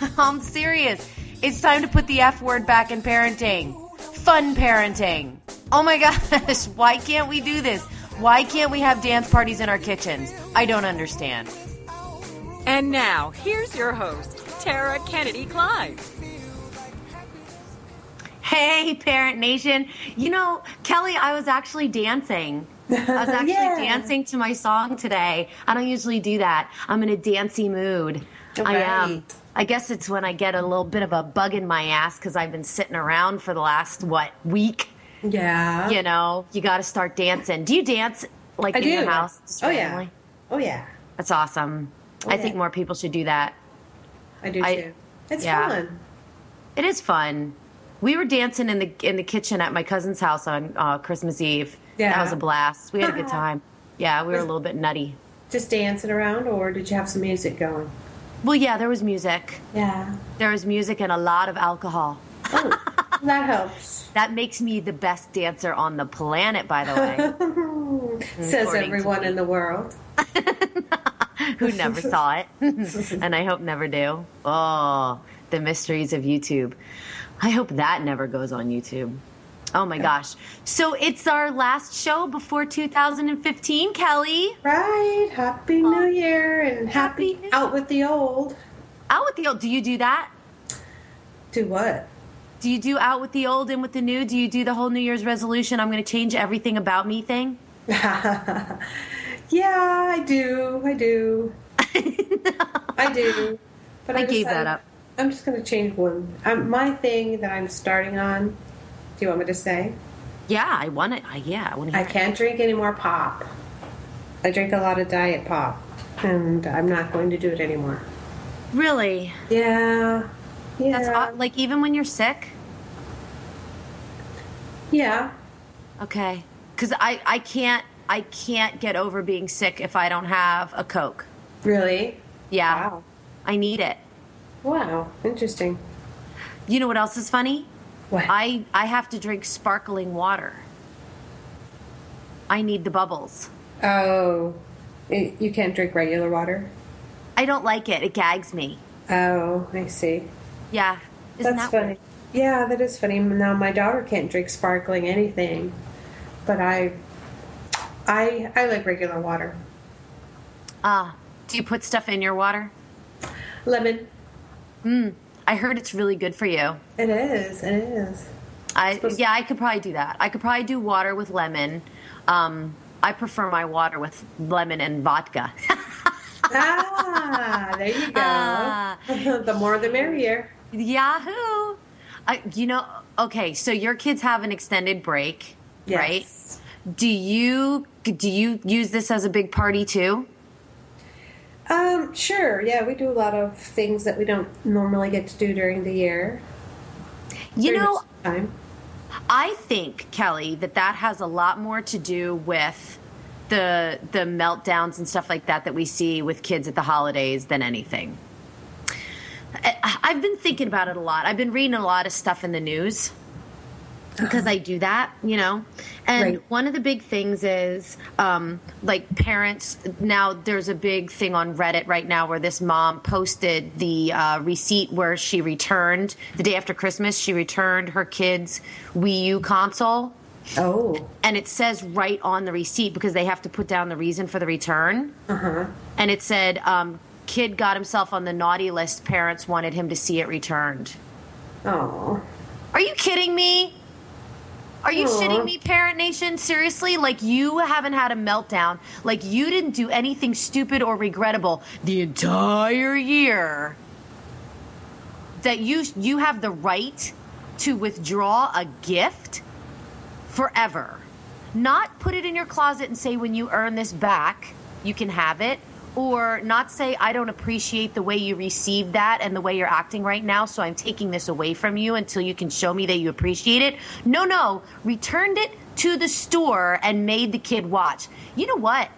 I'm serious. It's time to put the F word back in parenting. Fun parenting. Oh my gosh, why can't we do this? Why can't we have dance parties in our kitchens? I don't understand. And now, here's your host, Tara Kennedy Klein. Hey, Parent Nation. You know, Kelly, I was actually dancing. I was actually Yeah. dancing to my song today. I don't usually do that. I'm in a dancey mood. I am. I guess it's when I get a little bit of a bug in my ass because I've been sitting around for the last, what, week? Yeah. You know, you got to start dancing. Do you dance like I in do. your house? Oh yeah. Oh yeah. That's awesome. I yeah. think more people should do that. I do I- too. It's yeah. fun. It is fun. We were dancing in the in the kitchen at my cousin's house on uh, Christmas Eve. Yeah. that was a blast. We had a good time. Yeah, we were a little bit nutty. Just dancing around, or did you have some music going? Well, yeah, there was music. Yeah. There was music and a lot of alcohol. Oh, that helps. That makes me the best dancer on the planet, by the way. Says everyone in the world. Who never saw it, and I hope never do. Oh, the mysteries of YouTube. I hope that never goes on YouTube. Oh my gosh. So it's our last show before 2015, Kelly. Right. Happy New Year and happy, Happy out with the old. Out with the old. Do you do that? Do what? Do you do out with the old and with the new? Do you do the whole New Year's resolution? I'm going to change everything about me thing. yeah, I do. I do. I do. But I gave that up. I'm just going to change one. Um, my thing that I'm starting on. Do you want me to say? Yeah, I want it. I, yeah, I want to I hear it. can't drink any more pop. I drink a lot of diet pop, and I'm not going to do it anymore. Really? Yeah. Yeah. That's aw- like even when you're sick. yeah. Okay. Because I I can't I can't get over being sick if I don't have a Coke. Really? Yeah. Wow. I need it. Wow. Interesting. You know what else is funny? What? I I have to drink sparkling water. I need the bubbles. oh, you can't drink regular water. I don't like it. It gags me. Oh, I see. Yeah. Isn't That's that funny. weird? Yeah, that is funny. Now my daughter can't drink sparkling anything, but I, I, I like regular water. Ah, do you put stuff in your water? Lemon. I heard it's really good for you. It is. It is. I yeah, I could probably do that. I could probably do water with lemon. Um, I prefer my water with lemon and vodka. ah, there you go. Ah. the more the merrier. Yahoo! I, you know, okay. So your kids have an extended break, right? Yes. Do you do you use this as a big party too? Um, sure. Yeah, we do a lot of things that we don't normally get to do during the year. You know, time. I think Kelly that that has a lot more to do with the the meltdowns and stuff like that that we see with kids at the holidays than anything. I- I've been thinking about it a lot. I've been reading a lot of stuff in the news because I do that, you know. And Right. one of the big things is um, like parents. Now there's a big thing on Reddit right now where this mom posted the uh, receipt where she returned the day after Christmas. She returned her kid's Wii U console, Oh. and it says right on the receipt because they have to put down the reason for the return. Uh huh. And it said, um, "Kid got himself on the naughty list. Parents wanted him to see it returned." Oh. Are you kidding me? Are you Aw. shitting me, Parent Nation? Seriously? Like you haven't had a meltdown. Like you didn't do anything stupid or regrettable the entire year. That you you have the right to withdraw a gift forever. Not put it in your closet and say when you earn this back, you can have it or not say I don't appreciate the way you received that and the way you're acting right now, so I'm taking this away from you until you can show me that you appreciate it. No, no, returned it to the store and made the kid watch. You know what?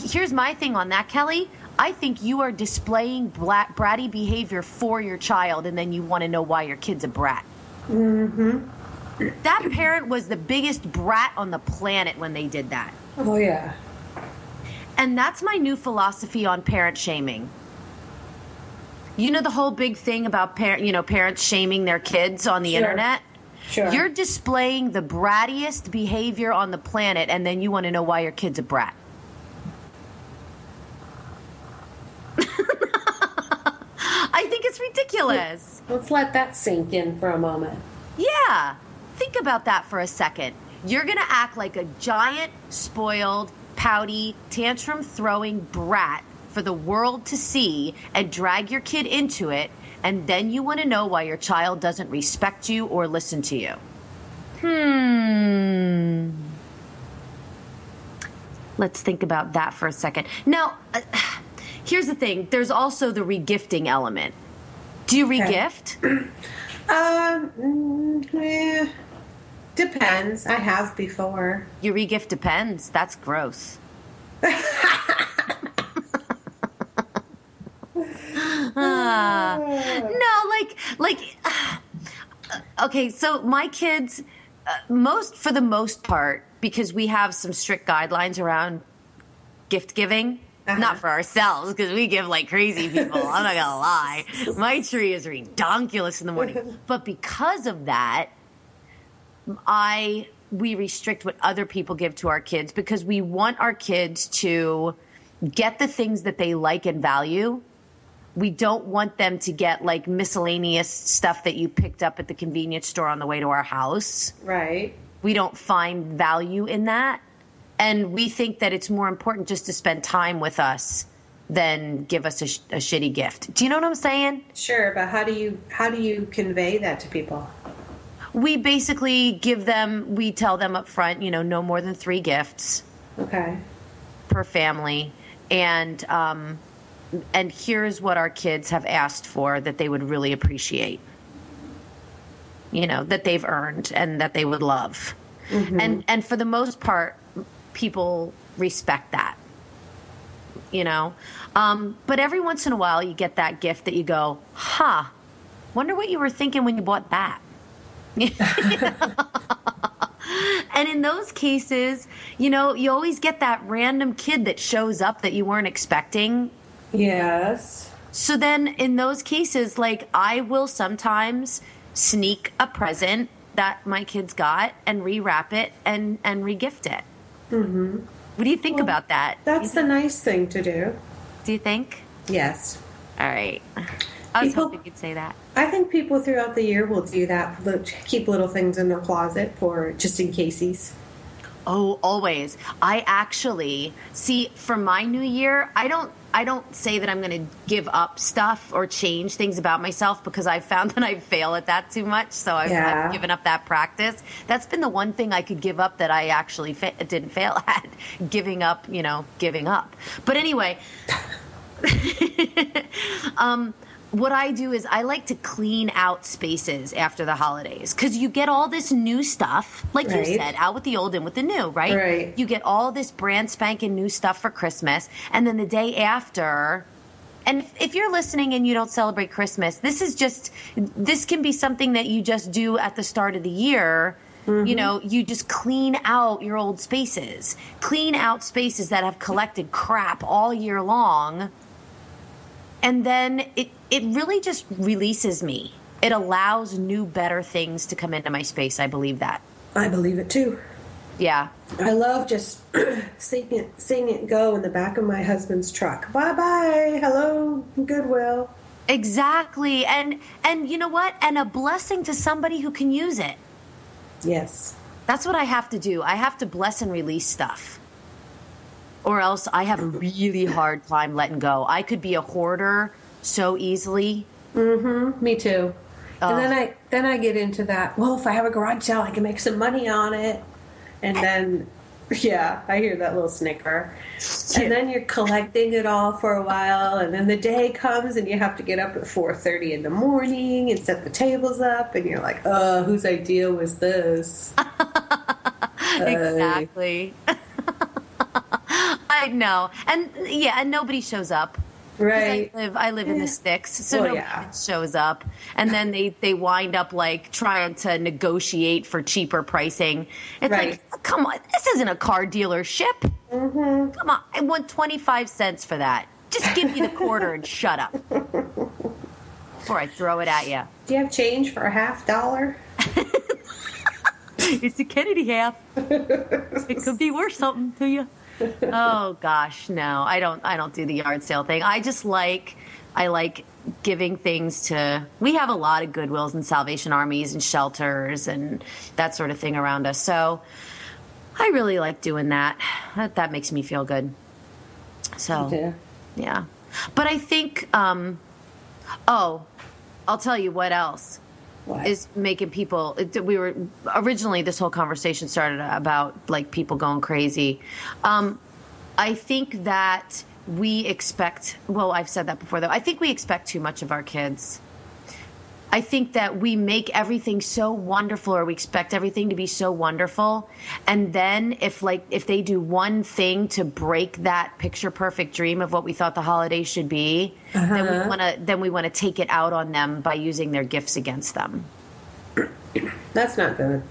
Here's my thing on that, Kelly. I think you are displaying brat, bratty behavior for your child, and then you want to know why your kid's a brat. Mm-hmm. That parent was the biggest brat on the planet when they did that. Oh yeah. And that's my new philosophy on parent shaming. You know the whole big thing about parent, you know, parents shaming their kids on the Sure. internet? Sure. You're displaying the brattiest behavior on the planet and then you want to know why your kid's a brat. I think it's ridiculous. Let's let that sink in for a moment. Yeah. Think about that for a second. You're going to act like a giant, spoiled, pouty, tantrum throwing brat for the world to see and drag your kid into it, and then you want to know why your child doesn't respect you or listen to you. Hmm. Let's think about that for a second. Now, uh, here's the thing there's also the regifting element. Do you Okay. regift? Um, mm, eh, depends. I have before. Your regift depends. That's gross. Ah. no, like, like, ah, okay. So my kids, uh, most for the most part, because we have some strict guidelines around gift giving. Uh-huh. Not for ourselves, because we give like crazy people. I'm not gonna lie. My tree is redonkulous in the morning. But because of that, I we restrict what other people give to our kids because we want our kids to get the things that they like and value. We don't want them to get like miscellaneous stuff that you picked up at the convenience store on the way to our house. Right. We don't find value in that. And we think that it's more important just to spend time with us than give us a, sh- a shitty gift. Do you know what I'm saying? Sure, but how do you how do you convey that to people? We basically give them, we tell them up front, you know, no more than three gifts. Okay. per family. And um, and here's what our kids have asked for that they would really appreciate. You know that they've earned and that they would love. And and for the most part people respect that. You know? Um, but every once in a while you get that gift that you go huh wonder what you were thinking when you bought that And in those cases, you know, you always get that random kid that shows up that you weren't expecting. Yes. So then in those cases, like I will sometimes sneak a present that my kids got and rewrap it and and regift it. Mm-hmm. What do you think about that? That's the nice thing to do. Do you think? Yes. All right. I was People- hoping you'd say that. I think people throughout the year will do that. look- Keep little things in their closet for just in cases. Oh, always. I actually see for my new year, I don't I don't say that I'm going to give up stuff or change things about myself because I found that I fail at that too much. So I've, Yeah. I've given up that practice. That's been the one thing I could give up that I actually fa- didn't fail at giving up, you know, giving up. But anyway, um, what I do is I like to clean out spaces after the holidays because you get all this new stuff, like you said, out with the old, and with the new, right? Right. You get all this brand spanking new stuff for Christmas, and then the day after. And if- if you're listening and you don't celebrate Christmas, this is just this can be something that you just do at the start of the year. You know, mm-hmm. you just clean out your old spaces, clean out spaces that have collected crap all year long and then it it really just releases me. It allows new, better things to come into my space. I believe that. I believe it too. Yeah. I love just seeing it, seeing it go in the back of my husband's truck. Bye bye. Hello, Goodwill. Exactly. And and you know what? And a blessing to somebody who can use it. Yes. That's what I have to do. I have to bless and release stuff. Or else I have a really hard time letting go. I could be a hoarder so easily. Mm-hmm. Me too. Oh. And then I then I get into that. Well, if I have a garage sale, I can make some money on it. And then Yeah, I hear that little snicker. And then you're collecting it all for a while, and then the day comes, and you have to get up at four thirty in the morning and set the tables up, and you're like, "Uh, whose idea was this?" exactly. I know, and yeah, and nobody shows up. Right. I live, I live in the sticks, so Well, nobody yeah. shows up, and then they they wind up like trying to negotiate for cheaper pricing. It's Right. like, come on, this isn't a car dealership. Mm-hmm. Come on, I want twenty five cents for that. Just give me the quarter and shut up before I throw it at you. Do you have change for a half dollar? It's a Kennedy half. it could be worth something to you. Oh gosh, no, I don't. I don't do the yard sale thing. I just like, I like giving things to. We have a lot of Goodwills and Salvation Armies and shelters and that sort of thing around us. So I really like doing that. That, that makes me feel good. So Yeah. yeah. But I think, um, oh, I'll tell you what else What? is making people. We were originally this whole conversation started about like people going crazy. Um, I think that we expect. Well, I've said that before though. I think we expect too much of our kids. I think that we make everything so wonderful or we expect everything to be so wonderful and then if like if they do one thing to break that picture perfect dream of what we thought the holiday should be then we uh-huh. want to then we want to take it out on them by using their gifts against them. That's not good.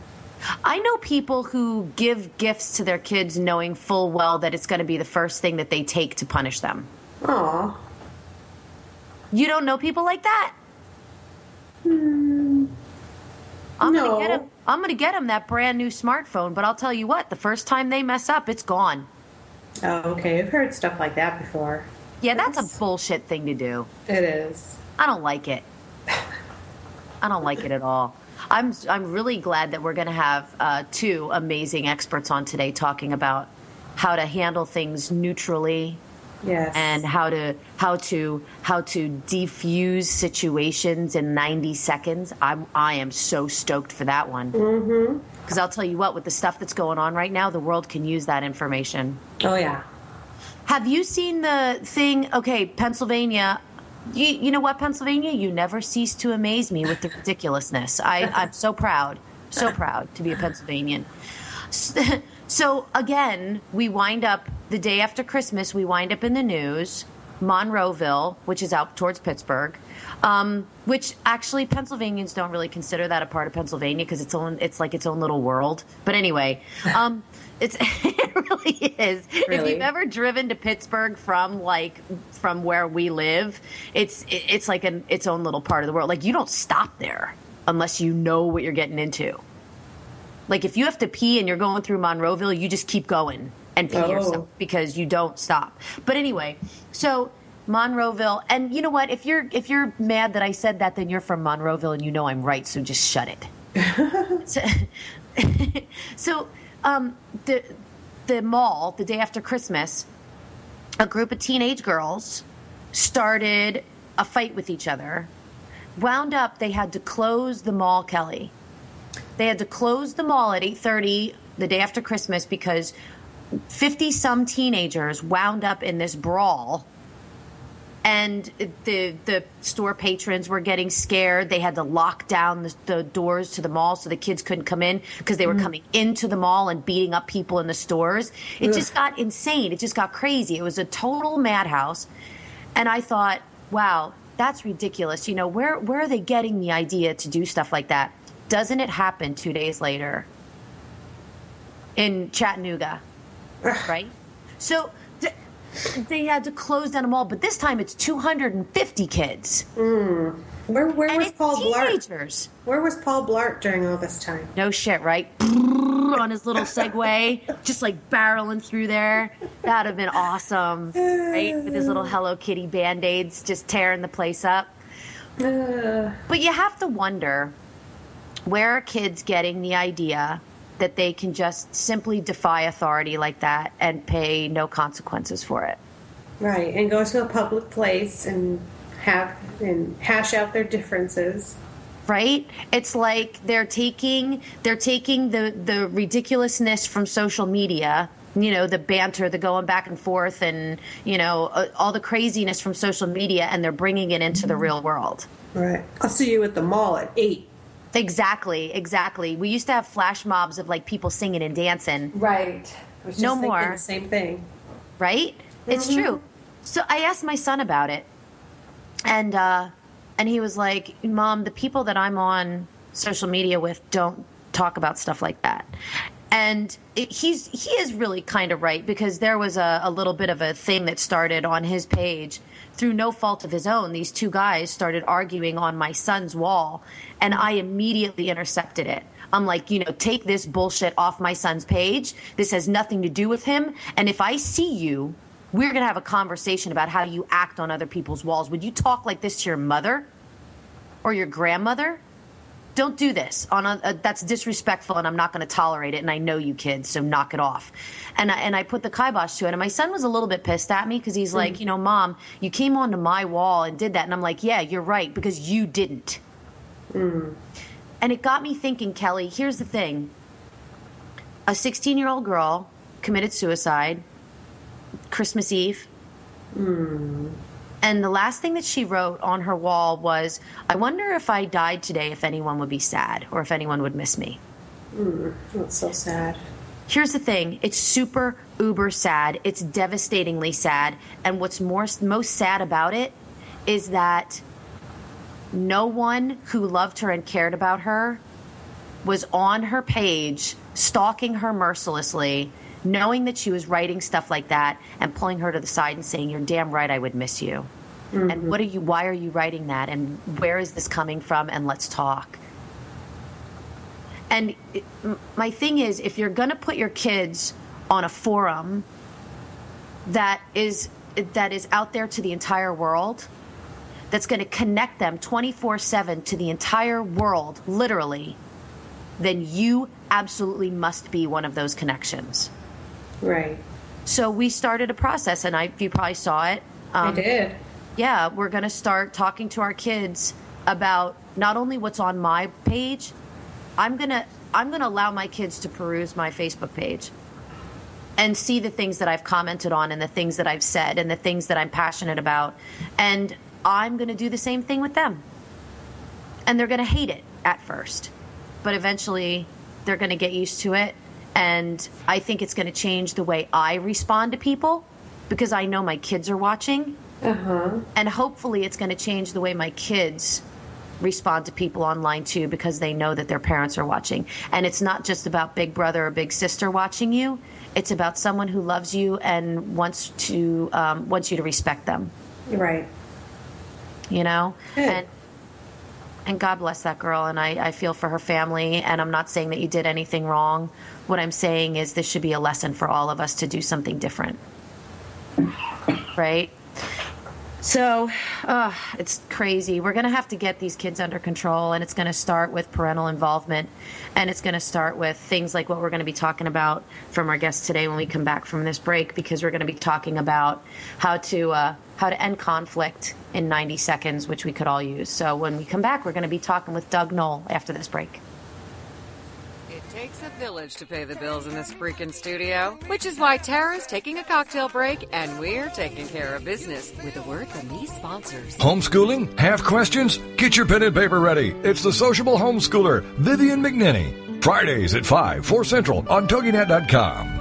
I know people who give gifts to their kids knowing full well that it's going to be the first thing that they take to punish them. Aw. You don't know people like that? I'm No. gonna get them. I'm gonna get them that brand new smartphone. But I'll tell you what: the first time they mess up, it's gone. Oh, okay. I've heard stuff like that before. Yeah, that's That's- a bullshit thing to do. It is. I don't like it. I don't like it at all. I'm I'm really glad that we're going to have uh, two amazing experts on today talking about how to handle things neutrally Yes. and how to how to how to defuse situations in 90 seconds. I'm I am so stoked for that one. Mm-hmm. Because I'll tell you what, with the stuff that's going on right now, the world can use that information. oh yeah. Have you seen the thing? Okay, Pennsylvania. You, you know what, Pennsylvania? You never cease to amaze me with the ridiculousness. I, I'm so proud, so proud to be a Pennsylvanian. So again, we wind up the day after Christmas. We wind up in the news, Monroeville, which is out towards Pittsburgh, um, which actually Pennsylvanians don't really consider that a part of Pennsylvania because it's own it's like its own little world. But anyway, um, it's it really is. If you've ever driven to Pittsburgh from like from where we live, it's it's like an its own little part of the world. Like you don't stop there unless you know what you're getting into. Like if you have to pee and you're going through Monroeville, you just keep going and pee Oh. yourself because you don't stop. But anyway, so Monroeville, and you know what? If you're if you're mad that I said that, then you're from Monroeville and you know I'm right. So just shut it. so, so um, the the mall the day after Christmas, a group of teenage girls started a fight with each other. Wound up, they had to close the mall, Kelly they had to close the mall at 8.30 the day after christmas because 50 some teenagers wound up in this brawl. And the the store patrons were getting scared. They had to lock down the, the doors to the mall so the kids couldn't come in because they were mm-hmm. coming into the mall and beating up people in the stores. It just got insane. It just got crazy. It was a total madhouse. And i thought wow that's ridiculous. You know where where are they getting the idea to do stuff like that doesn't it happen two days later in Chattanooga, right? So th- they had to close down a mall, but this time it's 250 kids. Mm. Where where and was Paul Blart? teenagers. Where was Paul Blart during all this time? No shit, right? On his little Segway, just like barreling through there. That'd have been awesome, right? With his little Hello Kitty band aids, just tearing the place up. But you have to wonder where are kids getting the idea that they can just simply defy authority like that and pay no consequences for it? right, and go to a public place and have and hash out their differences. right it's like they're taking they're taking the the ridiculousness from social media you know the banter the going back and forth and you know uh, all the craziness from social media and they're bringing it into the real world Right. I'll see you at the mall at eight. Exactly exactly we used to have flash mobs of like people singing and dancing Right. I was just No more. The same thing. right? It's true. So I asked my son about it, and uh, and he was like, "Mom, the people that I'm on social media with don't talk about stuff like that." And it, he's he is really kind of right because there was a, a little bit of a thing that started on his page through no fault of his own. These two guys started arguing on my son's wall, and I immediately intercepted it. I'm like, you know, take this bullshit off my son's page. This has nothing to do with him. And if I see you, we're going to have a conversation about how you act on other people's walls. Would you talk like this to your mother or your grandmother? Don't do this. On a, a, that's disrespectful, and I'm not going to tolerate it. And I know you kids, so knock it off. And I, and I put the kibosh to it. And my son was a little bit pissed at me because he's like, mm. you know, mom, you came onto my wall and did that. And I'm like, yeah, you're right because you didn't. Mm. And it got me thinking, Kelly, here's the thing. A 16 year old girl committed suicide Christmas Eve. Mm. And the last thing that she wrote on her wall was, I wonder if I died today, if anyone would be sad or if anyone would miss me. Hmm, that's so sad. Here's the thing it's super uber sad. It's devastatingly sad. And what's more, most sad about it is that no one who loved her and cared about her was on her page stalking her mercilessly, knowing that she was writing stuff like that and pulling her to the side and saying, You're damn right I would miss you. And mm-hmm. what are you why are you writing that? And where is this coming from? And let's talk. And it, my thing is, if you're going to put your kids on a forum that is that is out there to the entire world, that's going to connect them 24/7 to the entire world, literally, then you absolutely must be one of those connections. Right. So we started a process, and I you probably saw it. I Um, did. yeah, we're going to start talking to our kids about not only what's on my page, I'm going to I'm to allow my kids to peruse my Facebook page and see the things that I've commented on and the things that I've said and the things that I'm passionate about and I'm going to do the same thing with them. And they're going to hate it at first, but eventually they're going to get used to it and I think it's going to change the way I respond to people because I know my kids are watching Uh huh. and hopefully it's going to change the way my kids respond to people online too because they know that their parents are watching and it's not just about big brother or big sister watching you it's about someone who loves you and wants to um, wants you to respect them Right. you know Good. and and god bless that girl and I, I feel for her family and i'm not saying that you did anything wrong. What i'm saying is this should be a lesson for all of us to do something different. Right so uh, it's crazy. We're going to have to get these kids under control and it's going to start with parental involvement and it's going to start with things like what we're going to be talking about from our guests today when we come back from this break because we're going to be talking about how to uh, how to end conflict in 90 seconds which we could all use. So when we come back we're going to be talking with doug noll after this break takes a village to pay the bills in this freaking studio, which is why Tara's taking a cocktail break and we're taking care of business with a word from these sponsors. Homeschooling? Have questions? Get your pen and paper ready. It's the sociable homeschooler, Vivian McNinney. Fridays at 5, 4 Central on TogiNet.com.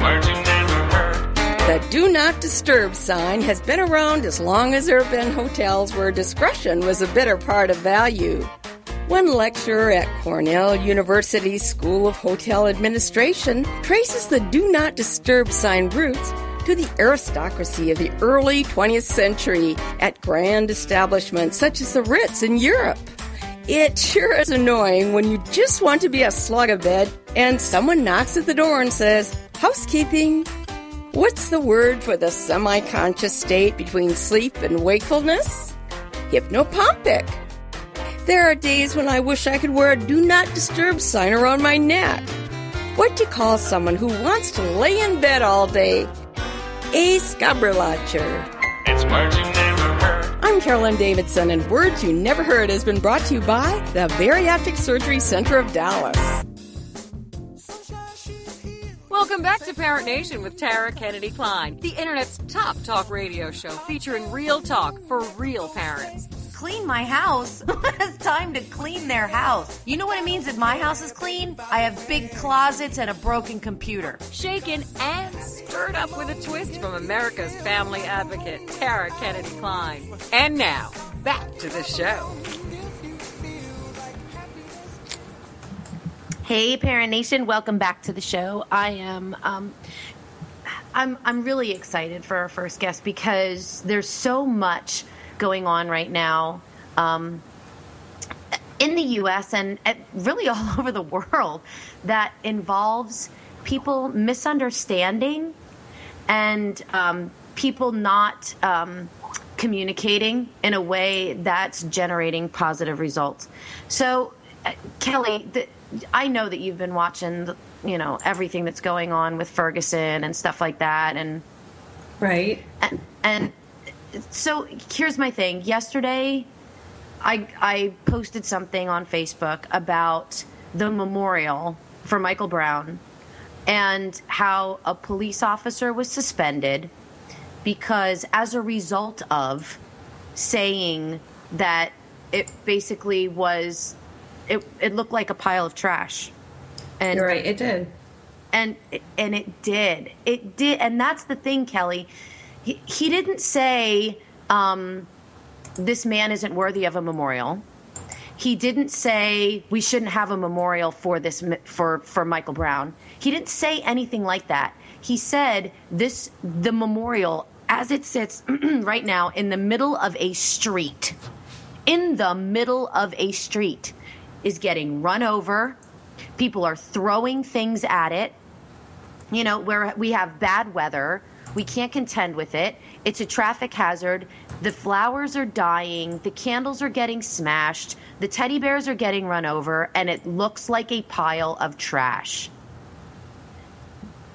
The do not disturb sign has been around as long as there have been hotels where discretion was a bitter part of value. One lecturer at Cornell University School of Hotel Administration traces the do not disturb sign roots to the aristocracy of the early 20th century at grand establishments such as the Ritz in Europe. It sure is annoying when you just want to be a slug of bed and someone knocks at the door and says, Housekeeping. What's the word for the semi conscious state between sleep and wakefulness? Hypnopompic. There are days when I wish I could wear a do not disturb sign around my neck. What to call someone who wants to lay in bed all day? A scabberlacher. It's you heard. I'm Carolyn Davidson, and Words You Never Heard has been brought to you by the Bariatric Surgery Center of Dallas. Welcome back to Parent Nation with Tara Kennedy Klein, the internet's top talk radio show featuring real talk for real parents. Clean my house. it's time to clean their house. You know what it means if my house is clean? I have big closets and a broken computer. Shaken and stirred up with a twist from America's family advocate, Tara Kennedy Klein. And now, back to the show. Hey, Parent Nation, welcome back to the show. I am. Um, I'm I'm really excited for our first guest because there's so much going on right now um, in the U.S. and really all over the world that involves people misunderstanding and um, people not um, communicating in a way that's generating positive results. So, uh, Kelly, the, I know that you've been watching, the, you know, everything that's going on with Ferguson and stuff like that, and Right. and, and so here's my thing. Yesterday, I I posted something on Facebook about the memorial for Michael Brown and how a police officer was suspended because as a result of saying that it basically was it, it looked like a pile of trash. And You're right. It did. and and it did it did and that's the thing kelly he, didn't say um, this man isn't worthy of a memorial. He didn't say we shouldn't have a memorial for this for for michael brown. He didn't say anything like that. He said this the memorial as it sits right now in the middle of a street in the middle of a street is getting run over. People are throwing things at it. You know, where we have bad weather, we can't contend with it. It's a traffic hazard. The flowers are dying, the candles are getting smashed, the teddy bears are getting run over, and it looks like a pile of trash.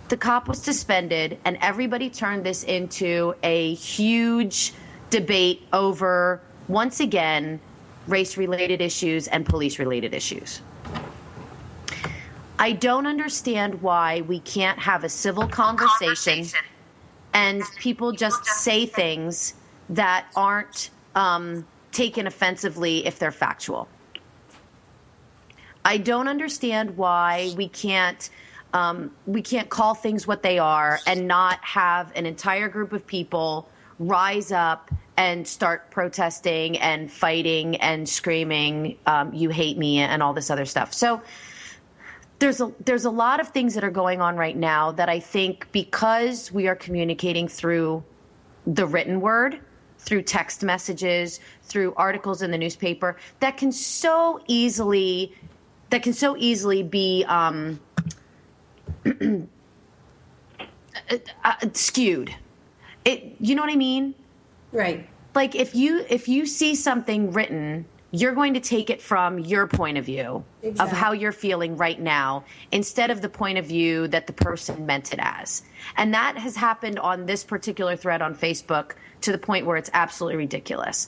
The cop was suspended, and everybody turned this into a huge debate over, once again, race related issues and police related issues. I don't understand why we can't have a civil conversation, and people just say things that aren't um, taken offensively if they're factual. I don't understand why we can't um, we can't call things what they are and not have an entire group of people rise up and start protesting and fighting and screaming, um, "You hate me" and all this other stuff. So there's a there's a lot of things that are going on right now that I think because we are communicating through the written word, through text messages, through articles in the newspaper, that can so easily that can so easily be um, uh, skewed. It you know what I mean? Right. like if you if you see something written you're going to take it from your point of view of how you're feeling right now instead of the point of view that the person meant it as. And that has happened on this particular thread on facebook to the point where it's absolutely ridiculous.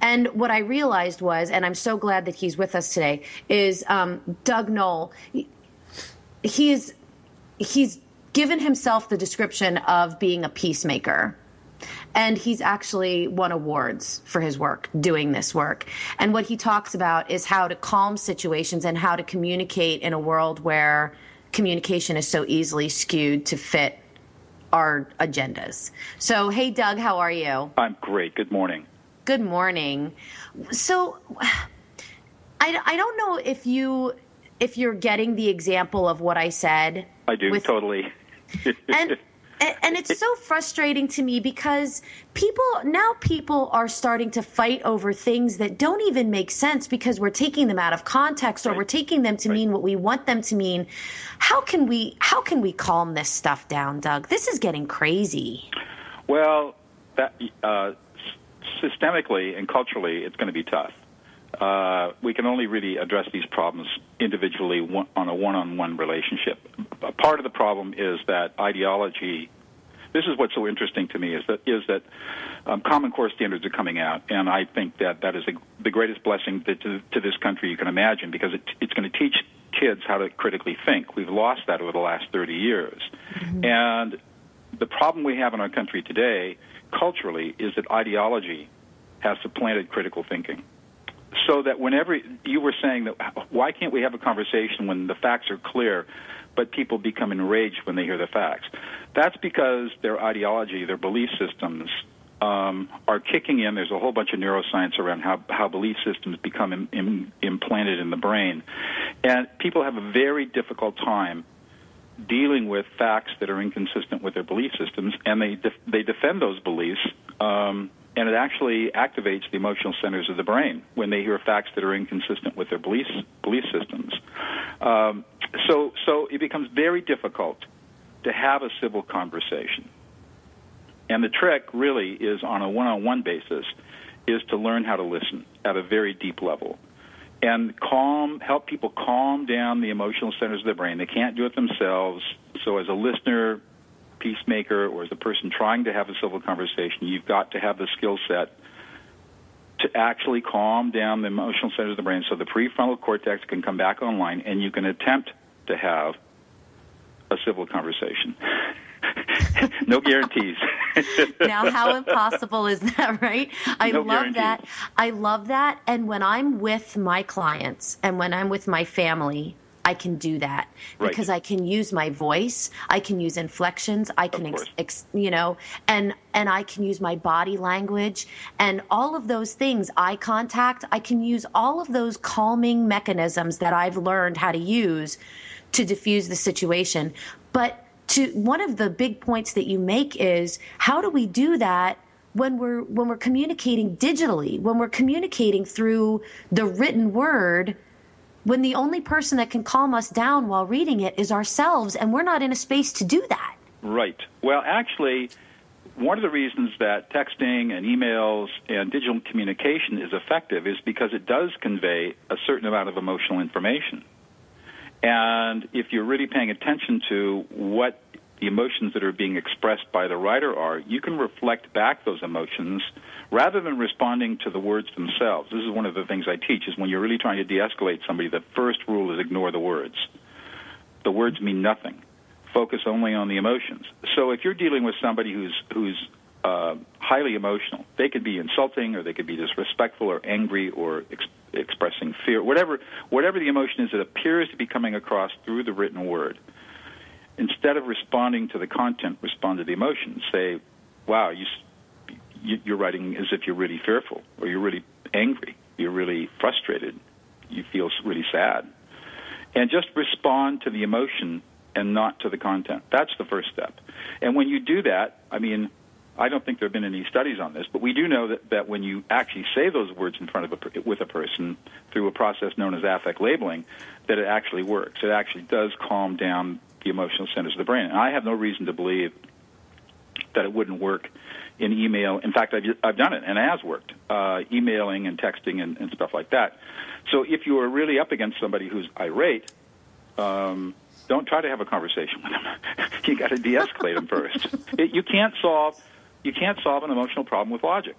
And what i realized was and i'm so glad that he's with us today is um, doug noll he, he is he's given himself the description of being a peacemaker and he's actually won awards for his work doing this work. And what he talks about is how to calm situations and how to communicate in a world where communication is so easily skewed to fit our agendas. So, hey, Doug, how are you? I'm great. Good morning. Good morning. So, I, I don't know if you if you're getting the example of what I said. I do with- totally. and and and it's so frustrating to me because people now people are starting to fight over things that don't even make sense because we're taking them out of context or Right. we're taking them to Right. mean what we want them to mean. How can we how can we calm this stuff down, Doug? This is getting crazy. Well, that, uh, systemically and culturally, it's going to be tough. Uh, we can only really address these problems individually one, on a one-on-one relationship. Part of the problem is that ideology. This is what's so interesting to me is that is that um, Common Core standards are coming out, and I think that that is the, the greatest blessing that to, to this country you can imagine because it, it's going to teach kids how to critically think. We've lost that over the last 30 years, and the problem we have in our country today, culturally, is that ideology has supplanted critical thinking. So that whenever you were saying that, why can't we have a conversation when the facts are clear, but people become enraged when they hear the facts? That's because their ideology, their belief systems, um, are kicking in. There's a whole bunch of neuroscience around how, how belief systems become Im, Im, implanted in the brain. And people have a very difficult time dealing with facts that are inconsistent with their belief systems, and they def- they defend those beliefs, um, and it actually activates the emotional centers of the brain when they hear facts that are inconsistent with their beliefs belief systems. Um, so so it becomes very difficult to have a civil conversation. And the trick really is on a one-on-one basis is to learn how to listen at a very deep level and calm help people calm down the emotional centers of their brain. They can't do it themselves. So as a listener, peacemaker, or as a person trying to have a civil conversation, you've got to have the skill set to actually calm down the emotional centers of the brain so the prefrontal cortex can come back online and you can attempt to have a civil conversation. no guarantees. now how impossible is that right i No love that i love that and when i'm with my clients and when i'm with my family i can do that Right. because i can use my voice i can use inflections i can ex, ex, you know and and i can use my body language and all of those things eye contact i can use all of those calming mechanisms that i've learned how to use to diffuse the situation but to one of the big points that you make is how do we do that when we're when we're communicating digitally when we're communicating through the written word when the only person that can calm us down while reading it is ourselves and we're not in a space to do that Right. Well, actually, one of the reasons that texting and emails and digital communication is effective is because it does convey a certain amount of emotional information. And if you're really paying attention to what the emotions that are being expressed by the writer are, you can reflect back those emotions rather than responding to the words themselves. This is one of the things I teach is when you're really trying to de-escalate somebody, the first rule is ignore the words. The words mean nothing focus only on the emotions. So if you're dealing with somebody who's who's uh, highly emotional, they could be insulting, or they could be disrespectful, or angry, or ex- expressing fear, whatever whatever the emotion is that appears to be coming across through the written word. Instead of responding to the content, respond to the emotion. Say, "Wow, you, you're writing as if you're really fearful, or you're really angry, you're really frustrated, you feel really sad." and just respond to the emotion and not to the content. That's the first step. And when you do that, I mean, I don't think there have been any studies on this, but we do know that, that when you actually say those words in front of a, with a person through a process known as affect labeling, that it actually works. It actually does calm down the emotional centers of the brain. And I have no reason to believe that it wouldn't work in email. In fact, I've, I've done it, and it has worked, uh, emailing and texting and, and stuff like that. So if you are really up against somebody who's irate, um, don't try to have a conversation with them. you got to de-escalate them first. It, you can't solve you can't solve an emotional problem with logic,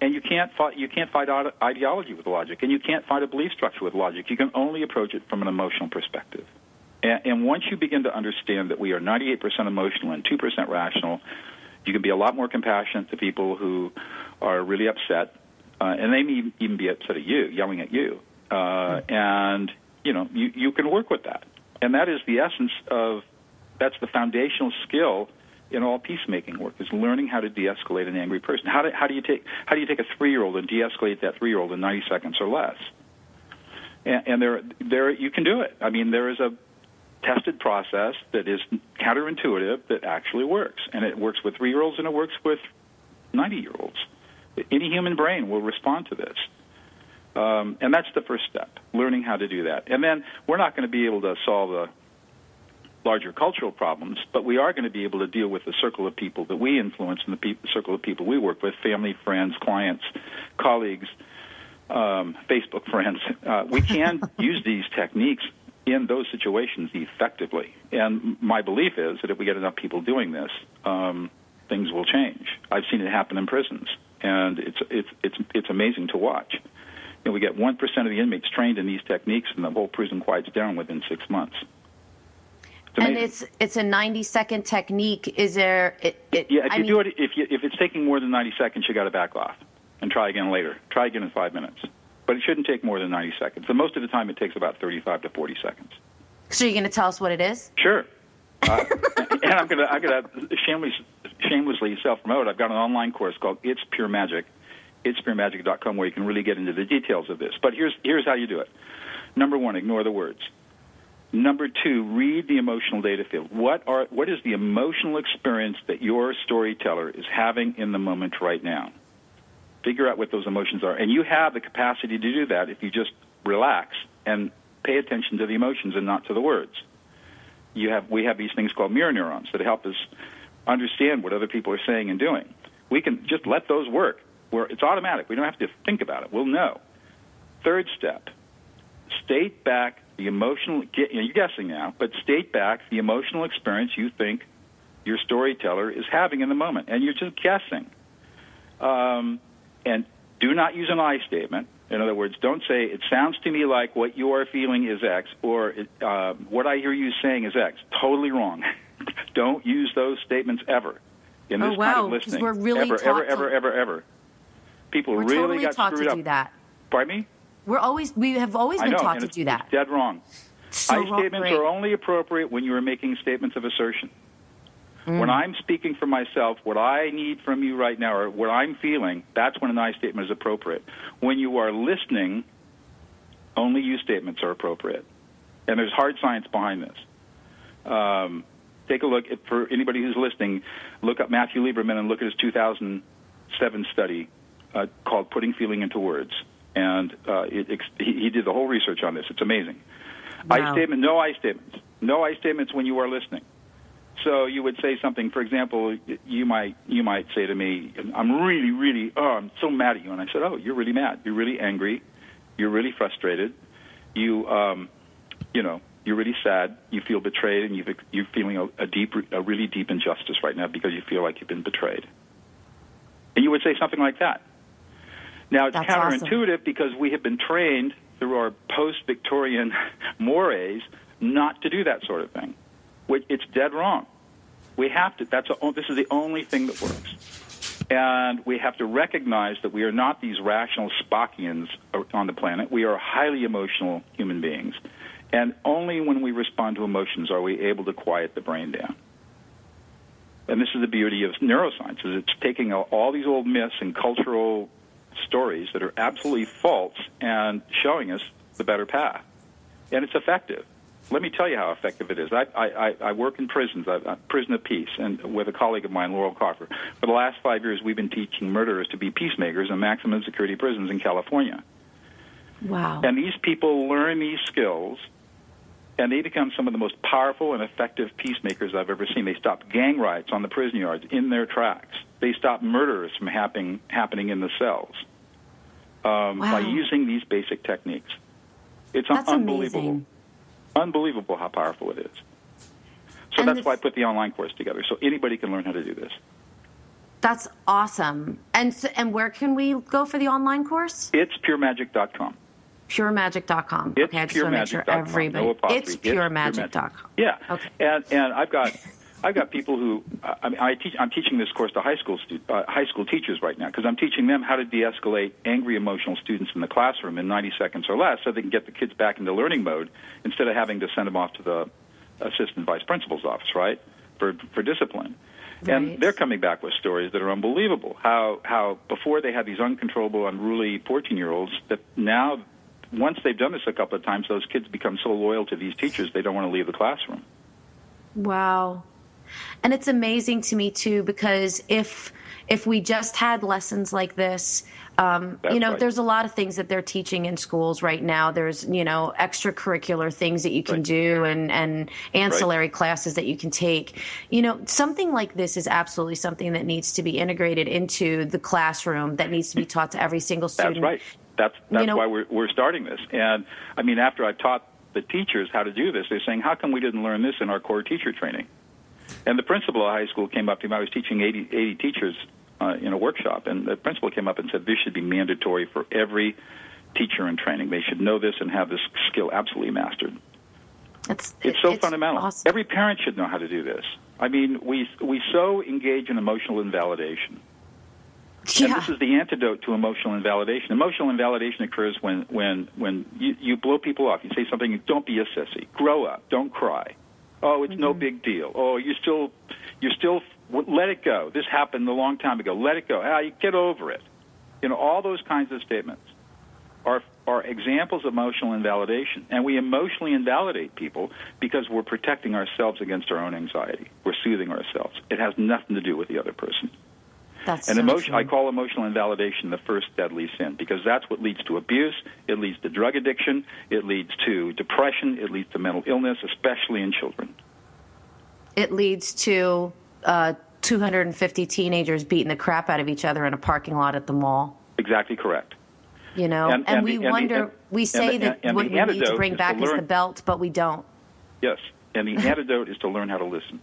and you can't fight you can't fight ideology with logic, and you can't fight a belief structure with logic. You can only approach it from an emotional perspective. And, and once you begin to understand that we are 98% emotional and 2% rational, you can be a lot more compassionate to people who are really upset, uh, and they may even be upset at you, yelling at you. Uh, and you know, you, you can work with that, and that is the essence of that's the foundational skill in all peacemaking work is learning how to de-escalate an angry person. How do, how do you take how do you take a three-year-old and de-escalate that three-year-old in 90 seconds or less? And, and there, there you can do it. I mean, there is a tested process that is counterintuitive that actually works, and it works with three-year-olds and it works with 90-year-olds. Any human brain will respond to this. Um, and that's the first step, learning how to do that. And then we're not going to be able to solve the larger cultural problems, but we are going to be able to deal with the circle of people that we influence and the pe- circle of people we work with family, friends, clients, colleagues, um, Facebook friends. Uh, we can use these techniques in those situations effectively. And my belief is that if we get enough people doing this, um, things will change. I've seen it happen in prisons, and it's it's it's it's amazing to watch. You know, we get one percent of the inmates trained in these techniques, and the whole prison quiets down within six months. It's And it's it's a 90 second technique. Is there? It, it, Yeah, if I you mean, do it, if you, if it's taking more than 90 seconds, you got to back off and try again later. Try again in five minutes, but it shouldn't take more than 90 seconds. And most of the time, it takes about 35 to 40 seconds. So you're going to tell us what it is? Sure. Uh, and I'm gonna I'm gonna shameless, shamelessly self promote. I've got an online course called It's Pure Magic. It's PureMagic.com where you can really get into the details of this. But here's here's how you do it. Number one, ignore the words. Number two, read the emotional data field. What are what is the emotional experience that your storyteller is having in the moment right now? Figure out what those emotions are, and you have the capacity to do that if you just relax and pay attention to the emotions and not to the words. You have we have these things called mirror neurons that help us understand what other people are saying and doing. We can just let those work. Where it's automatic. We don't have to think about it. We'll know. Third step: state back the emotional. Get, you know, you're guessing now, but state back the emotional experience you think your storyteller is having in the moment, and you're just guessing. Um, and do not use an I statement. In other words, don't say, it sounds to me like what you are feeling is X, or uh, what I hear you saying is X. Totally wrong. don't use those statements ever in Oh, this wow, kind of listening. we're really ever, ever, to- ever, ever, ever. People We're really totally got taught screwed to up. do that. Pardon me? We're always we have always been know, taught to do that. Dead wrong. So I wrong, statements great. are only appropriate when you are making statements of assertion. Mm. When I'm speaking for myself, what I need from you right now, or what I'm feeling, that's when an I statement is appropriate. When you are listening, only you statements are appropriate. And there's hard science behind this. Um, take a look at, for anybody who's listening, look up Matthew Lieberman and look at his 2007 study uh, called "Putting Feeling into Words," and uh, it, ex- he, he did the whole research on this. It's amazing. I Wow. statement, no I statements, no I statements when you are listening. So you would say something. For example, you might you might say to me, "I'm really, really, oh, I'm so mad at you," and I said, "Oh, you're really mad. You're really angry. You're really frustrated. You, um, you know, you're really sad. You feel betrayed, and you've, you're feeling a, a deep, a really deep injustice right now because you feel like you've been betrayed." And you would say something like that. Now it's That's counterintuitive because we have been trained through our post-Victorian mores not to do that sort of thing. Which it's dead wrong. We have to. That's a, oh, this is the only thing that works. And we have to recognize that we are not these rational Spockians on the planet. We are highly emotional human beings. And only when we respond to emotions are we able to quiet the brain down. And this is the beauty of neuroscience, is it's taking all these old myths and cultural stories that are absolutely false and showing us the better path. And it's effective. Let me tell you how effective it is. I, I, I work in prisons, I, prison of peace, and with a colleague of mine, Laurel Kaufer. For the last five years, we've been teaching murderers to be peacemakers in maximum security prisons in California. Wow. And these people learn these skills, and they become some of the most powerful and effective peacemakers I've ever seen. They stop gang riots on the prison yards in their tracks. They stop murders from happening happening in the cells um, Wow. by using these basic techniques. It's That's unbelievable. amazing. Unbelievable how powerful it is. So And that's the- why I put the online course together, so anybody can learn how to do this. That's awesome. And so, and where can we go for the online course? It's puremagic.com. Puremagic.com. It's okay, I just want to make sure everybody. No it's puremagic.com. Yeah. Okay. And and I've got I've got people who I mean I teach I'm teaching this course to high school stu- uh, high school teachers right now because I'm teaching them how to de-escalate angry emotional students in the classroom in 90 seconds or less so they can get the kids back into learning mode instead of having to send them off to the assistant vice principal's office, right? for for discipline. Right. And they're coming back with stories that are unbelievable. How how before they had these uncontrollable, unruly 14 year olds that now, once they've done this a couple of times, those kids become so loyal to these teachers they don't want to leave the classroom. Wow. And it's amazing to me too because if if we just had lessons like this, um, you know, right. there's a lot of things that they're teaching in schools right now. There's you know extracurricular things that you can Right. do and and ancillary classes that you can take. You know, something like this is absolutely something that needs to be integrated into the classroom. That needs to be taught to every single student. That's right. That's that's know- why we're we're starting this. And I mean, after I taught the teachers how to do this, they're saying, "How come we didn't learn this in our core teacher training?" And the principal of high school came up to me. I was teaching 80, 80 teachers uh, in a workshop, and the principal came up and said, "This should be mandatory for every teacher in training. They should know this and have this skill absolutely mastered." It's It's so it's fundamental. awesome. Every parent should know how to do this. I mean, we we so engage in emotional invalidation. And this is the antidote to emotional invalidation. Emotional invalidation occurs when when when you, you blow people off. You say something, don't be a sissy. Grow up. Don't cry. Oh, it's Mm-hmm. no big deal. Oh, you still you're still let it go. This happened a long time ago. Let it go. Ah, you get over it. You know, all those kinds of statements are are examples of emotional invalidation, and we emotionally invalidate people because we're protecting ourselves against our own anxiety. We're soothing ourselves. It has nothing to do with the other person. That's And emotion. I call emotional invalidation the first deadly sin because that's what leads to abuse. It leads to drug addiction. It leads to depression. It leads to mental illness, especially in children. it leads to uh, 250 teenagers beating the crap out of each other in a parking lot at the mall. Exactly correct. You know, And- and, and we the- and the- wonder. and- we say the- that what we need to bring is back is the belt, but we don't. Yes. And the antidote is to learn how to listen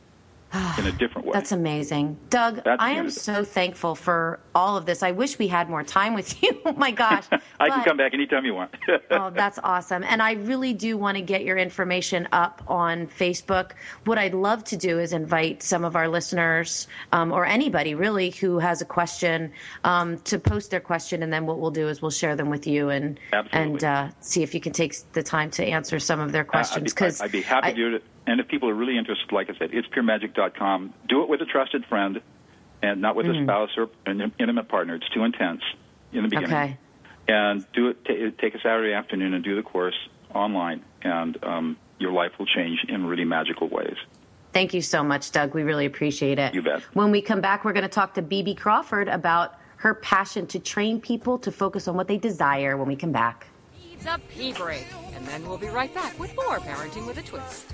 in a different way. That's amazing, Doug. That's I am so thankful for all of this. I wish we had more time with you. oh my gosh! I can come back anytime you want. oh, that's awesome. And I really do want to get your information up on Facebook. What I'd love to do is invite some of our listeners um, or anybody really who has a question um, to post their question. And then what we'll do is we'll share them with you and, Absolutely. and uh, see if you can take the time to answer some of their questions. I'd, be, I'd be happy I- to do it. And if people are really interested, like I said, it's puremagic.com. Do it with a trusted friend and not with Mm-hmm. a spouse or an intimate partner. It's too intense in the beginning. Okay. And do it. ta take a Saturday afternoon and do the course online, and um, your life will change in really magical ways. Thank you so much, Doug. We really appreciate it. You bet. When we come back, we're going to talk to BB Crawford about her passion to train people to focus on what they desire when we come back. Needs a pee break. And then we'll be right back with more Parenting with a Twist.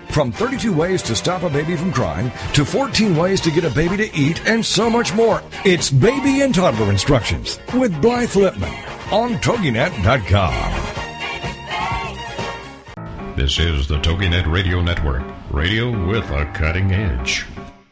From 32 ways to stop a baby from crying to 14 ways to get a baby to eat and so much more. It's Baby and Toddler Instructions with Blythe Lipman on TogiNet.com. This is the TogiNet Radio Network, radio with a cutting edge.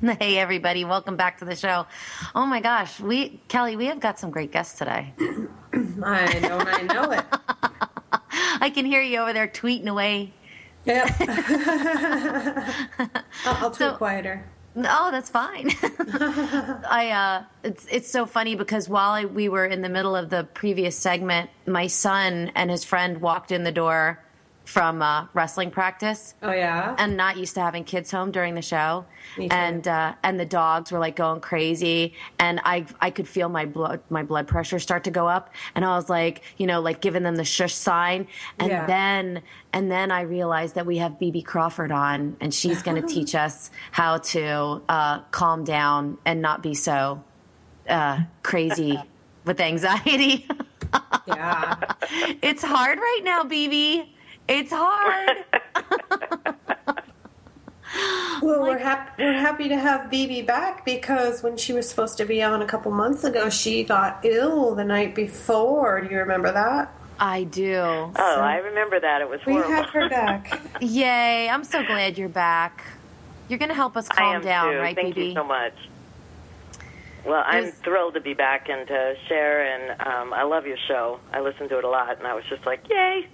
Hey everybody, welcome back to the show. Oh my gosh, we Kelly, we have got some great guests today. I know, I know it. I can hear you over there tweeting away. Yep. I'll, I'll tweet So- quieter. Oh, that's fine. I uh, it's it's so funny because while I, we were in the middle of the previous segment, my son and his friend walked in the door from uh, wrestling practice. Oh yeah. and not used to having kids home during the show Me too. and uh, and the dogs were like going crazy and I I could feel my blood my blood pressure start to go up and I was like you know like giving them the shush sign and Yeah. then and then I realized that we have BB Crawford on and she's going to teach us how to uh, calm down and not be so uh, crazy with anxiety. yeah. it's hard right now, BB. It's hard. Well, we're happy we're happy to have BB back because when she was supposed to be on a couple months ago, she got ill the night before. Do you remember that? I do. Oh, I remember that. It was We horrible. have her back. Yay! I'm so glad you're back. You're going to help us I calm am down, too. right, Thank BB? you so much. Well, I'm There's- thrilled to be back and to share, and um, I love your show. I listen to it a lot, and I was just like, yay!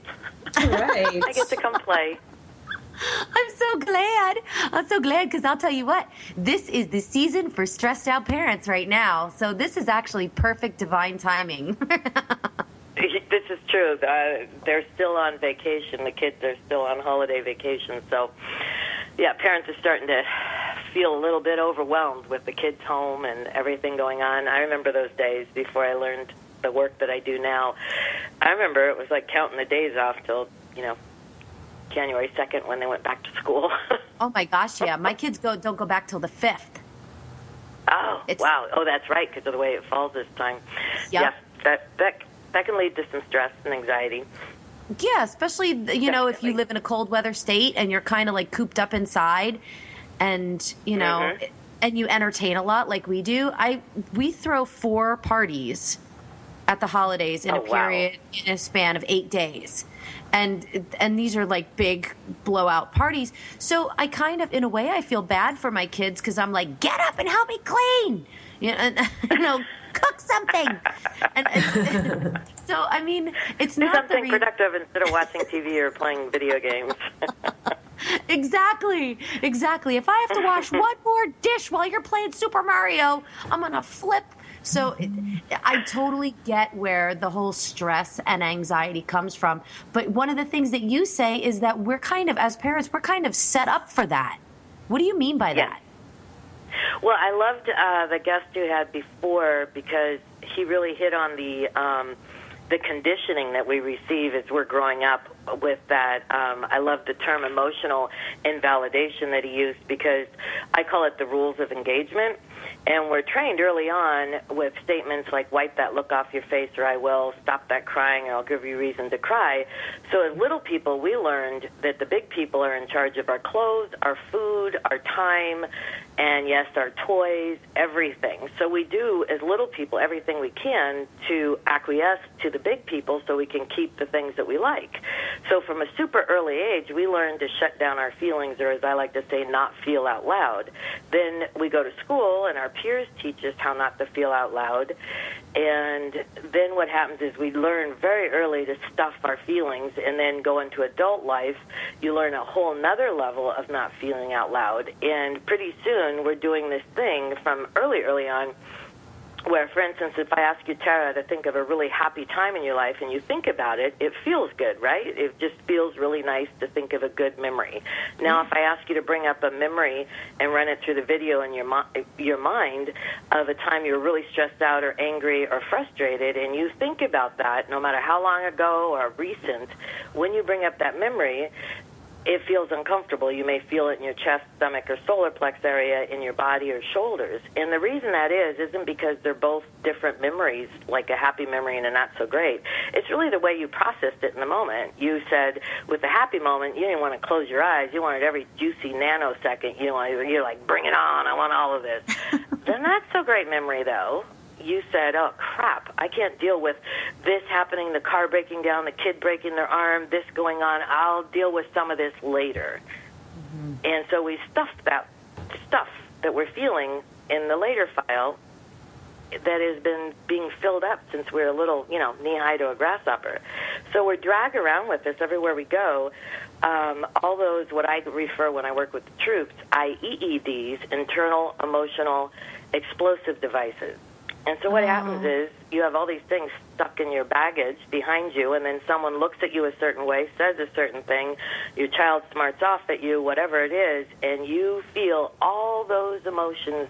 right. I get to come play. I'm so glad. I'm so glad because I'll tell you what, this is the season for stressed out parents right now. So this is actually perfect divine timing. this is true. Uh, they're still on vacation. The kids are still on holiday vacation. So, yeah, parents are starting to feel a little bit overwhelmed with the kids home and everything going on. I remember those days before I learned the work that I do now. I remember it was like counting the days off till, you know, January 2nd when they went back to school. oh my gosh, yeah. My kids go don't go back till the 5th. oh, It's- wow. Oh, that's right because of the way it falls this time. Yep. Yeah, that, that, that can lead to some stress and anxiety. Yeah, especially you know if you live in a cold weather state and you're kind of like cooped up inside, and you know, Mhm. and you entertain a lot like we do. I we throw four parties at the holidays in Oh, a wow. period in a span of eight days. And and these are like big blowout parties. So I kind of, in a way, I feel bad for my kids because I'm like, get up and help me clean, you know, and, you know cook something. And, and- so I mean, it's Do not something re- productive instead of watching TV or playing video games. Exactly, exactly. If I have to wash one more dish while you're playing Super Mario, I'm gonna flip. So it, I totally get where the whole stress and anxiety comes from. But one of the things that you say is that we're kind of, as parents, we're kind of set up for that. What do you mean by Yeah. that? Well, I loved uh, the guest you had before because he really hit on the um, the conditioning that we receive as we're growing up with that. Um, I love the term emotional invalidation that he used because I call it the rules of engagement. And we're trained early on with statements like "wipe that look off your face," or "I will," "stop that crying," or "I'll give you reason to cry." So as little people, we learned that the big people are in charge of our clothes, our food, our time, and yes, our toys, everything. So we do, as little people, everything we can to acquiesce to the big people so we can keep the things that we like. So from a super early age, we learn to shut down our feelings, or as I like to say, not feel out loud. Then we go to school, and our peers teach us how not to feel out loud. And then what happens is we learn very early to stuff our feelings, and then go into adult life. You learn a whole nother level of not feeling out loud. And pretty soon, we're doing this thing from early, early on where, for instance, if I ask you, Tara, to think of a really happy time in your life and you think about it, it feels good, right? It just feels really nice to think of a good memory. Now, if I ask you to bring up a memory and run it through the video in your, your mind of a time you were really stressed out or angry or frustrated, and you think about that, no matter how long ago or recent, when you bring up that memory, it feels uncomfortable. You may feel it in your chest, stomach, or solar plex area in your body or shoulders. And the reason that is isn't because they're both different memories, like a happy memory and a not so great. It's really the way you processed it in the moment. You said with the happy moment, you didn't want to close your eyes. You wanted every juicy nanosecond. You know, you're like, bring it on. I want all of this. the not so great memory though you said, "Oh crap, I can't deal with this happening, the car breaking down, the kid breaking their arm, this going on. I'll deal with some of this later." And so we stuffed that stuff that we're feeling in the later file that has been being filled up since we're a little, you know, knee high to a grasshopper. So we're dragged around with this everywhere we go. Um, all those, what I refer when I work with the troops, IEEDs, internal emotional explosive devices. And so what happens oh. is you have all these things stuck in your baggage behind you, and then someone looks at you a certain way, says a certain thing, your child smarts off at you, whatever it is, and you feel all those emotions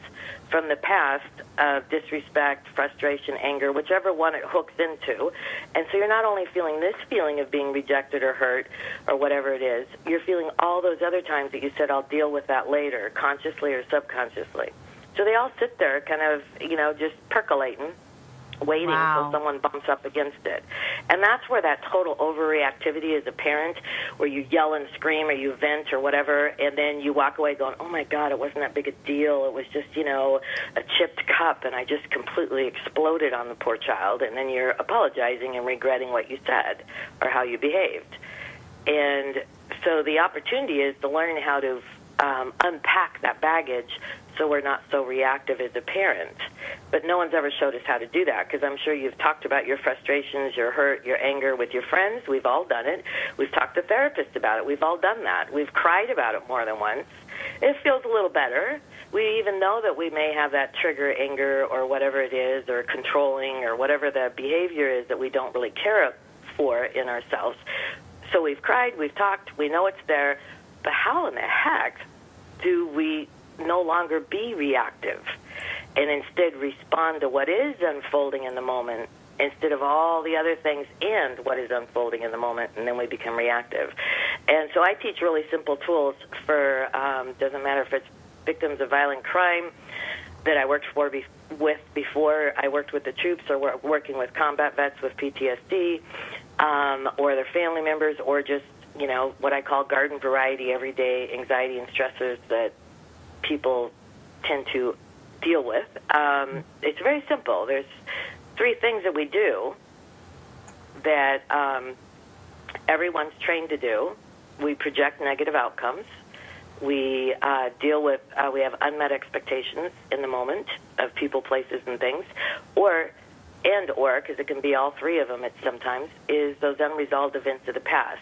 from the past of disrespect, frustration, anger, whichever one it hooks into. And so you're not only feeling this feeling of being rejected or hurt or whatever it is, you're feeling all those other times that you said, I'll deal with that later, consciously or subconsciously. So they all sit there, kind of, you know, just percolating, waiting Wow. until someone bumps up against it. And that's where that total overreactivity as a parent, where you yell and scream or you vent or whatever, and then you walk away going, oh my God, it wasn't that big a deal. It was just, you know, a chipped cup, and I just completely exploded on the poor child. And then you're apologizing and regretting what you said or how you behaved. And so the opportunity is to learn how to um, unpack that baggage so we're not so reactive as a parent. But no one's ever showed us how to do that because I'm sure you've talked about your frustrations, your hurt, your anger with your friends. We've all done it. We've talked to therapists about it. We've all done that. We've cried about it more than once. It feels a little better. We even know that we may have that trigger anger or whatever it is, or controlling, or whatever the behavior is that we don't really care for in ourselves. So we've cried, we've talked, we know it's there, but how in the heck do we no longer be reactive and instead respond to what is unfolding in the moment instead of all the other things and what is unfolding in the moment and then we become reactive. And so i teach really simple tools for um, doesn't matter if it's victims of violent crime that i worked for be- with before i worked with the troops or wor- working with combat vets with ptsd um, or their family members or just you know what i call garden variety everyday anxiety and stressors that people tend to deal with. Um, it's very simple. There's three things that we do that um, everyone's trained to do. We project negative outcomes. We uh, deal with, uh, we have unmet expectations in the moment of people, places, and things. Or, and or, because it can be all three of them at sometimes, is those unresolved events of the past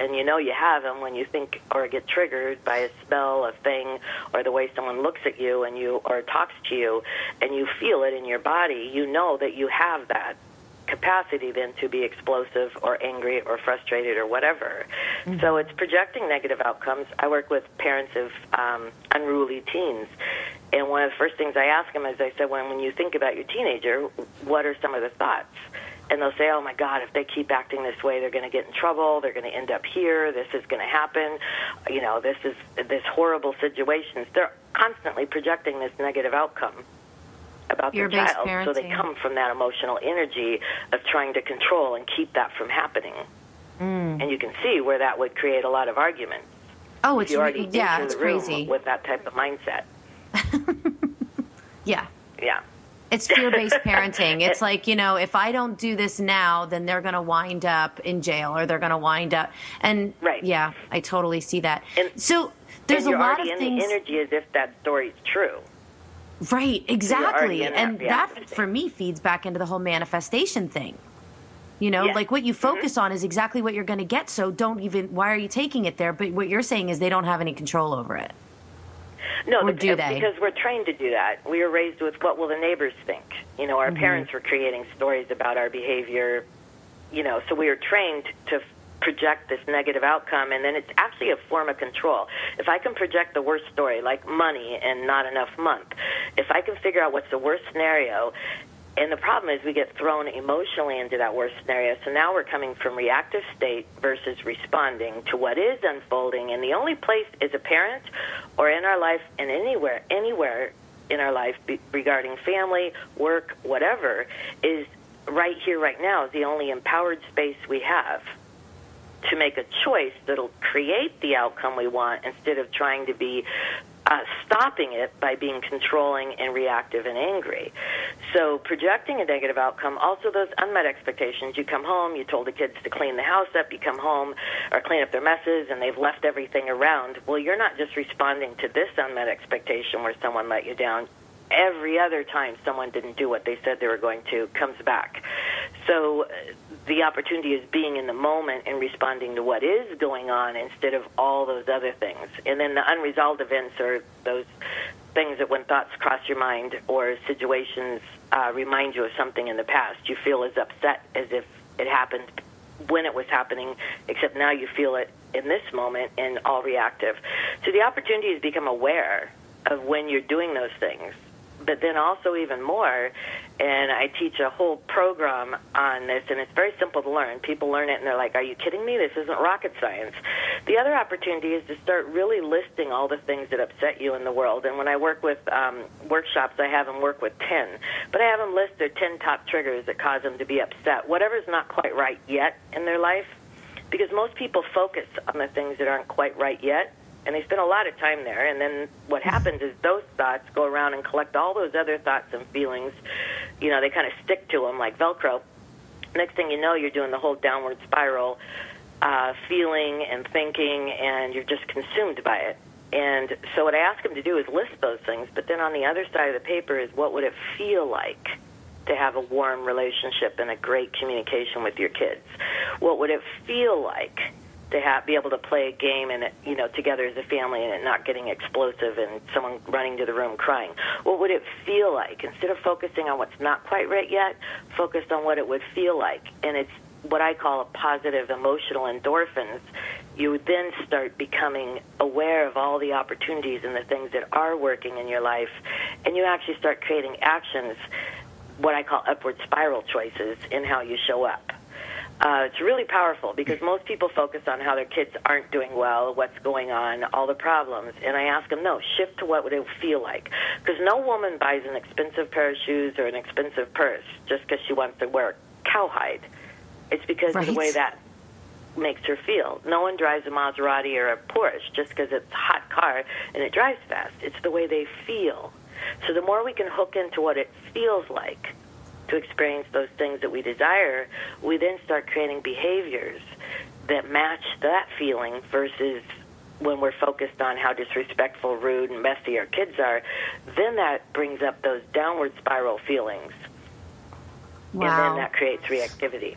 and you know you have them when you think or get triggered by a smell, a thing, or the way someone looks at you and you or talks to you, and you feel it in your body. You know that you have that capacity then to be explosive or angry or frustrated or whatever. So it's projecting negative outcomes. I work with parents of um, unruly teens. And one of the first things I ask them is I said, when, when you think about your teenager, what are some of the thoughts? And they'll say, "Oh my God, if they keep acting this way, they're going to get in trouble. They're going to end up here. This is going to happen. You know, this is this horrible situation." They're constantly projecting this negative outcome about their Fear-based child, so they come from that emotional energy of trying to control and keep that from happening. Mm. And you can see where that would create a lot of arguments. Oh, it's already yeah, it's crazy. with that type of mindset. Yeah. Yeah. It's fear based parenting. It's like, you know, if I don't do this now, then they're going to wind up in jail or they're going to wind up. And Right. yeah, I totally see that. And, so there's and a lot of things. the energy as if that story's true. Right, exactly. in that And that, for me, feeds back into the whole manifestation thing. You know, Yeah. like what you Mm-hmm. focus on is exactly what you're going to get. So don't even, why are you taking it there? But what you're saying is they don't have any control over it. No, Or do they? Because we're trained to do that. We were raised with what will the neighbors think. You know, our Mm-hmm. parents were creating stories about our behavior. You know, so we are trained to project this negative outcome, and then it's actually a form of control. If I can project the worst story, like money and not enough month, if I can figure out what's the worst scenario. And the problem is we get thrown emotionally into that worst scenario. So now we're coming from reactive state versus responding to what is unfolding. And the only place as a parent or in our life and anywhere, anywhere in our life be, regarding family, work, whatever, is right here, right now, is the only empowered space we have to make a choice that'll create the outcome we want instead of trying to be uh, stopping it by being controlling and reactive and angry. So projecting a negative outcome, also those unmet expectations. You come home, you told the kids to clean the house up, you come home or clean up their messes and they've left everything around. Well, you're not just responding to this unmet expectation where someone let you down. Every other time someone didn't do what they said they were going to comes back. So uh, the opportunity is being in the moment and responding to what is going on instead of all those other things. And then the unresolved events are those things that when thoughts cross your mind or situations uh, remind you of something in the past, you feel as upset as if it happened when it was happening, except now you feel it in this moment and all reactive. So the opportunity is become aware of when you're doing those things but then also even more and I teach a whole program on this and it's very simple to learn. People learn it and they're like, "Are you kidding me? This isn't rocket science." The other opportunity is to start really listing all the things that upset you in the world. And when I work with um, workshops, I have them work with 10. But I have them list their 10 top triggers that cause them to be upset. Whatever's not quite right yet in their life because most people focus on the things that aren't quite right yet and they spend a lot of time there. And then what happens is those thoughts go around and collect all those other thoughts and feelings. You know they kind of stick to them like velcro. Next thing you know you're doing the whole downward spiral uh, feeling and thinking and you're just consumed by it. And so what i ask them to do is list those things but then on the other side of the paper is what would it feel like to have a warm relationship and a great communication with your kids? What would it feel like to have be able to play a game and you know together as a family and it not getting explosive and someone running to the room crying. What would it feel like instead of focusing on what's not quite right yet? Focused on what it would feel like, and it's what I call a positive emotional endorphins. You would then start becoming aware of all the opportunities and the things that are working in your life, and you actually start creating actions, what I call upward spiral choices in how you show up. Uh, it's really powerful because most people focus on how their kids aren't doing well, what's going on, all the problems. And I ask them, no, shift to what would it feel like? Because no woman buys an expensive pair of shoes or an expensive purse just because she wants to wear cowhide. It's because of the way that makes her feel. No one drives a Maserati or a Porsche just because it's a hot car and it drives fast. It's the way they feel. So the more we can hook into what it feels like to experience those things that we desire, we then start creating behaviors that match that feeling versus when we're focused on how disrespectful, rude, and messy our kids are, then that brings up those downward spiral feelings. And then that creates reactivity.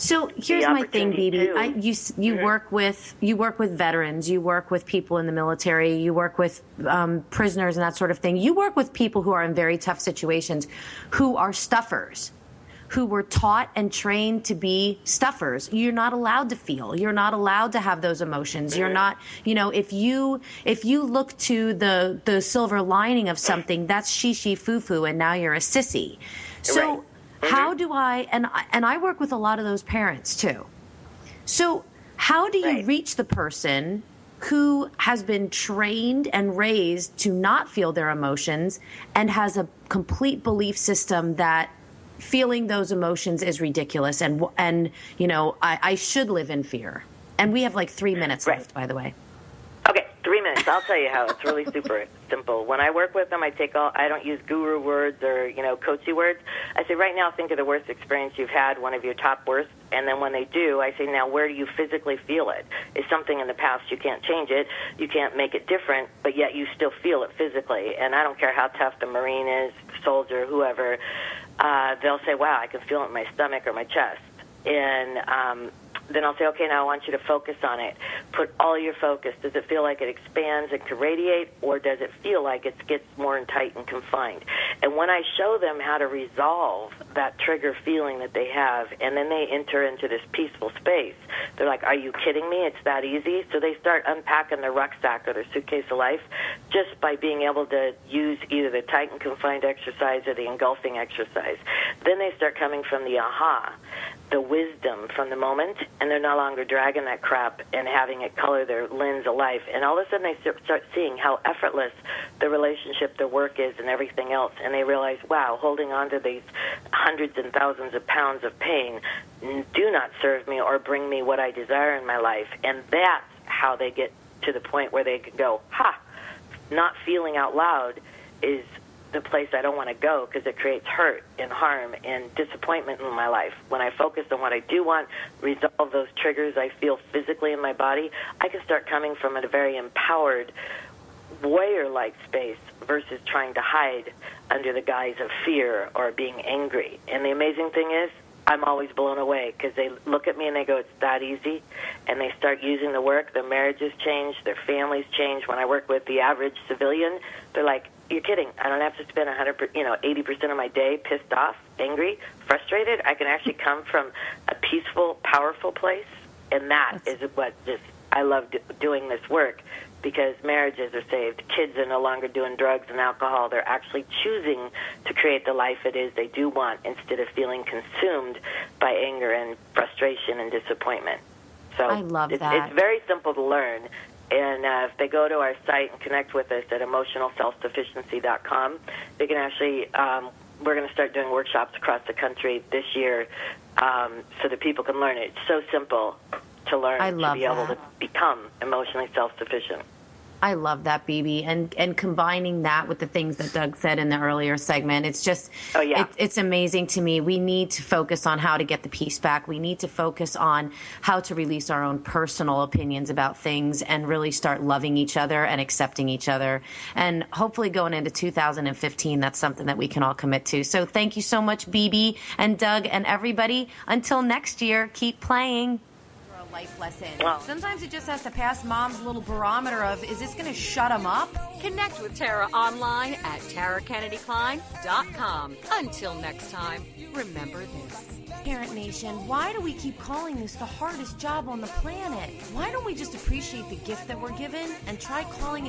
So here's my thing, BB. I, you you work with you work with veterans, you work with people in the military, you work with um, prisoners and that sort of thing. You work with people who are in very tough situations, who are stuffers, who were taught and trained to be stuffers. You're not allowed to feel. You're not allowed to have those emotions. You're not. You know, if you if you look to the the silver lining of something, that's she foo foo, and now you're a sissy. So. Right. Mm-hmm. How do I and I- and I work with a lot of those parents too. So, how do you Right. reach the person who has been trained and raised to not feel their emotions and has a complete belief system that feeling those emotions is ridiculous and and you know I, I should live in fear? And we have like three minutes Right. left, by the way. Minutes. I'll tell you how. It's really super simple. When I work with them, I take all. I don't use guru words or you know coachy words. I say right now, think of the worst experience you've had, one of your top worst, and then when they do, I say now, where do you physically feel it? it? Is something in the past you can't change it, you can't make it different, but yet you still feel it physically. And I don't care how tough the marine is, soldier, whoever. Uh, they'll say, "Wow, I can feel it in my stomach or my chest." And um, then I'll say, okay, now I want you to focus on it. Put all your focus. Does it feel like it expands and can radiate, or does it feel like it gets more in tight and confined? And when I show them how to resolve that trigger feeling that they have, and then they enter into this peaceful space, they're like, are you kidding me? It's that easy? So they start unpacking their rucksack or their suitcase of life just by being able to use either the tight and confined exercise or the engulfing exercise. Then they start coming from the aha the wisdom from the moment, and they're no longer dragging that crap and having it color their lens of life. And all of a sudden, they start seeing how effortless the relationship, their work is, and everything else. And they realize, wow, holding on to these hundreds and thousands of pounds of pain do not serve me or bring me what I desire in my life. And that's how they get to the point where they can go, ha, not feeling out loud is the place I don't want to go because it creates hurt and harm and disappointment in my life. When I focus on what I do want, resolve those triggers I feel physically in my body, I can start coming from a very empowered, warrior like space versus trying to hide under the guise of fear or being angry. And the amazing thing is, I'm always blown away because they look at me and they go, "It's that easy," and they start using the work. Their marriages change, their families change. When I work with the average civilian, they're like, "You're kidding! I don't have to spend 100, you know, 80 percent of my day pissed off, angry, frustrated. I can actually come from a peaceful, powerful place, and that is what just I love do, doing this work because marriages are saved. Kids are no longer doing drugs and alcohol. They're actually choosing to create the life it is they do want instead of feeling consumed by anger and frustration and disappointment. So I love it's, that. It's very simple to learn. And uh, if they go to our site and connect with us at emotionalselfsufficiency.com, they can actually, um, we're going to start doing workshops across the country this year um, so that people can learn it. It's so simple to learn I to love be able to become emotionally self-sufficient. I love that, BB, and and combining that with the things that Doug said in the earlier segment, it's just, Oh, yeah. it, it's amazing to me. We need to focus on how to get the peace back. We need to focus on how to release our own personal opinions about things and really start loving each other and accepting each other. And hopefully, going into 2015, that's something that we can all commit to. So, thank you so much, BB and Doug and everybody. Until next year, keep playing. Life lesson. Wow. Sometimes it just has to pass mom's little barometer of is this going to shut him up? Connect with Tara online at tarakennedykline.com. Until next time, remember this. Parent Nation, why do we keep calling this the hardest job on the planet? Why don't we just appreciate the gift that we're given and try calling it the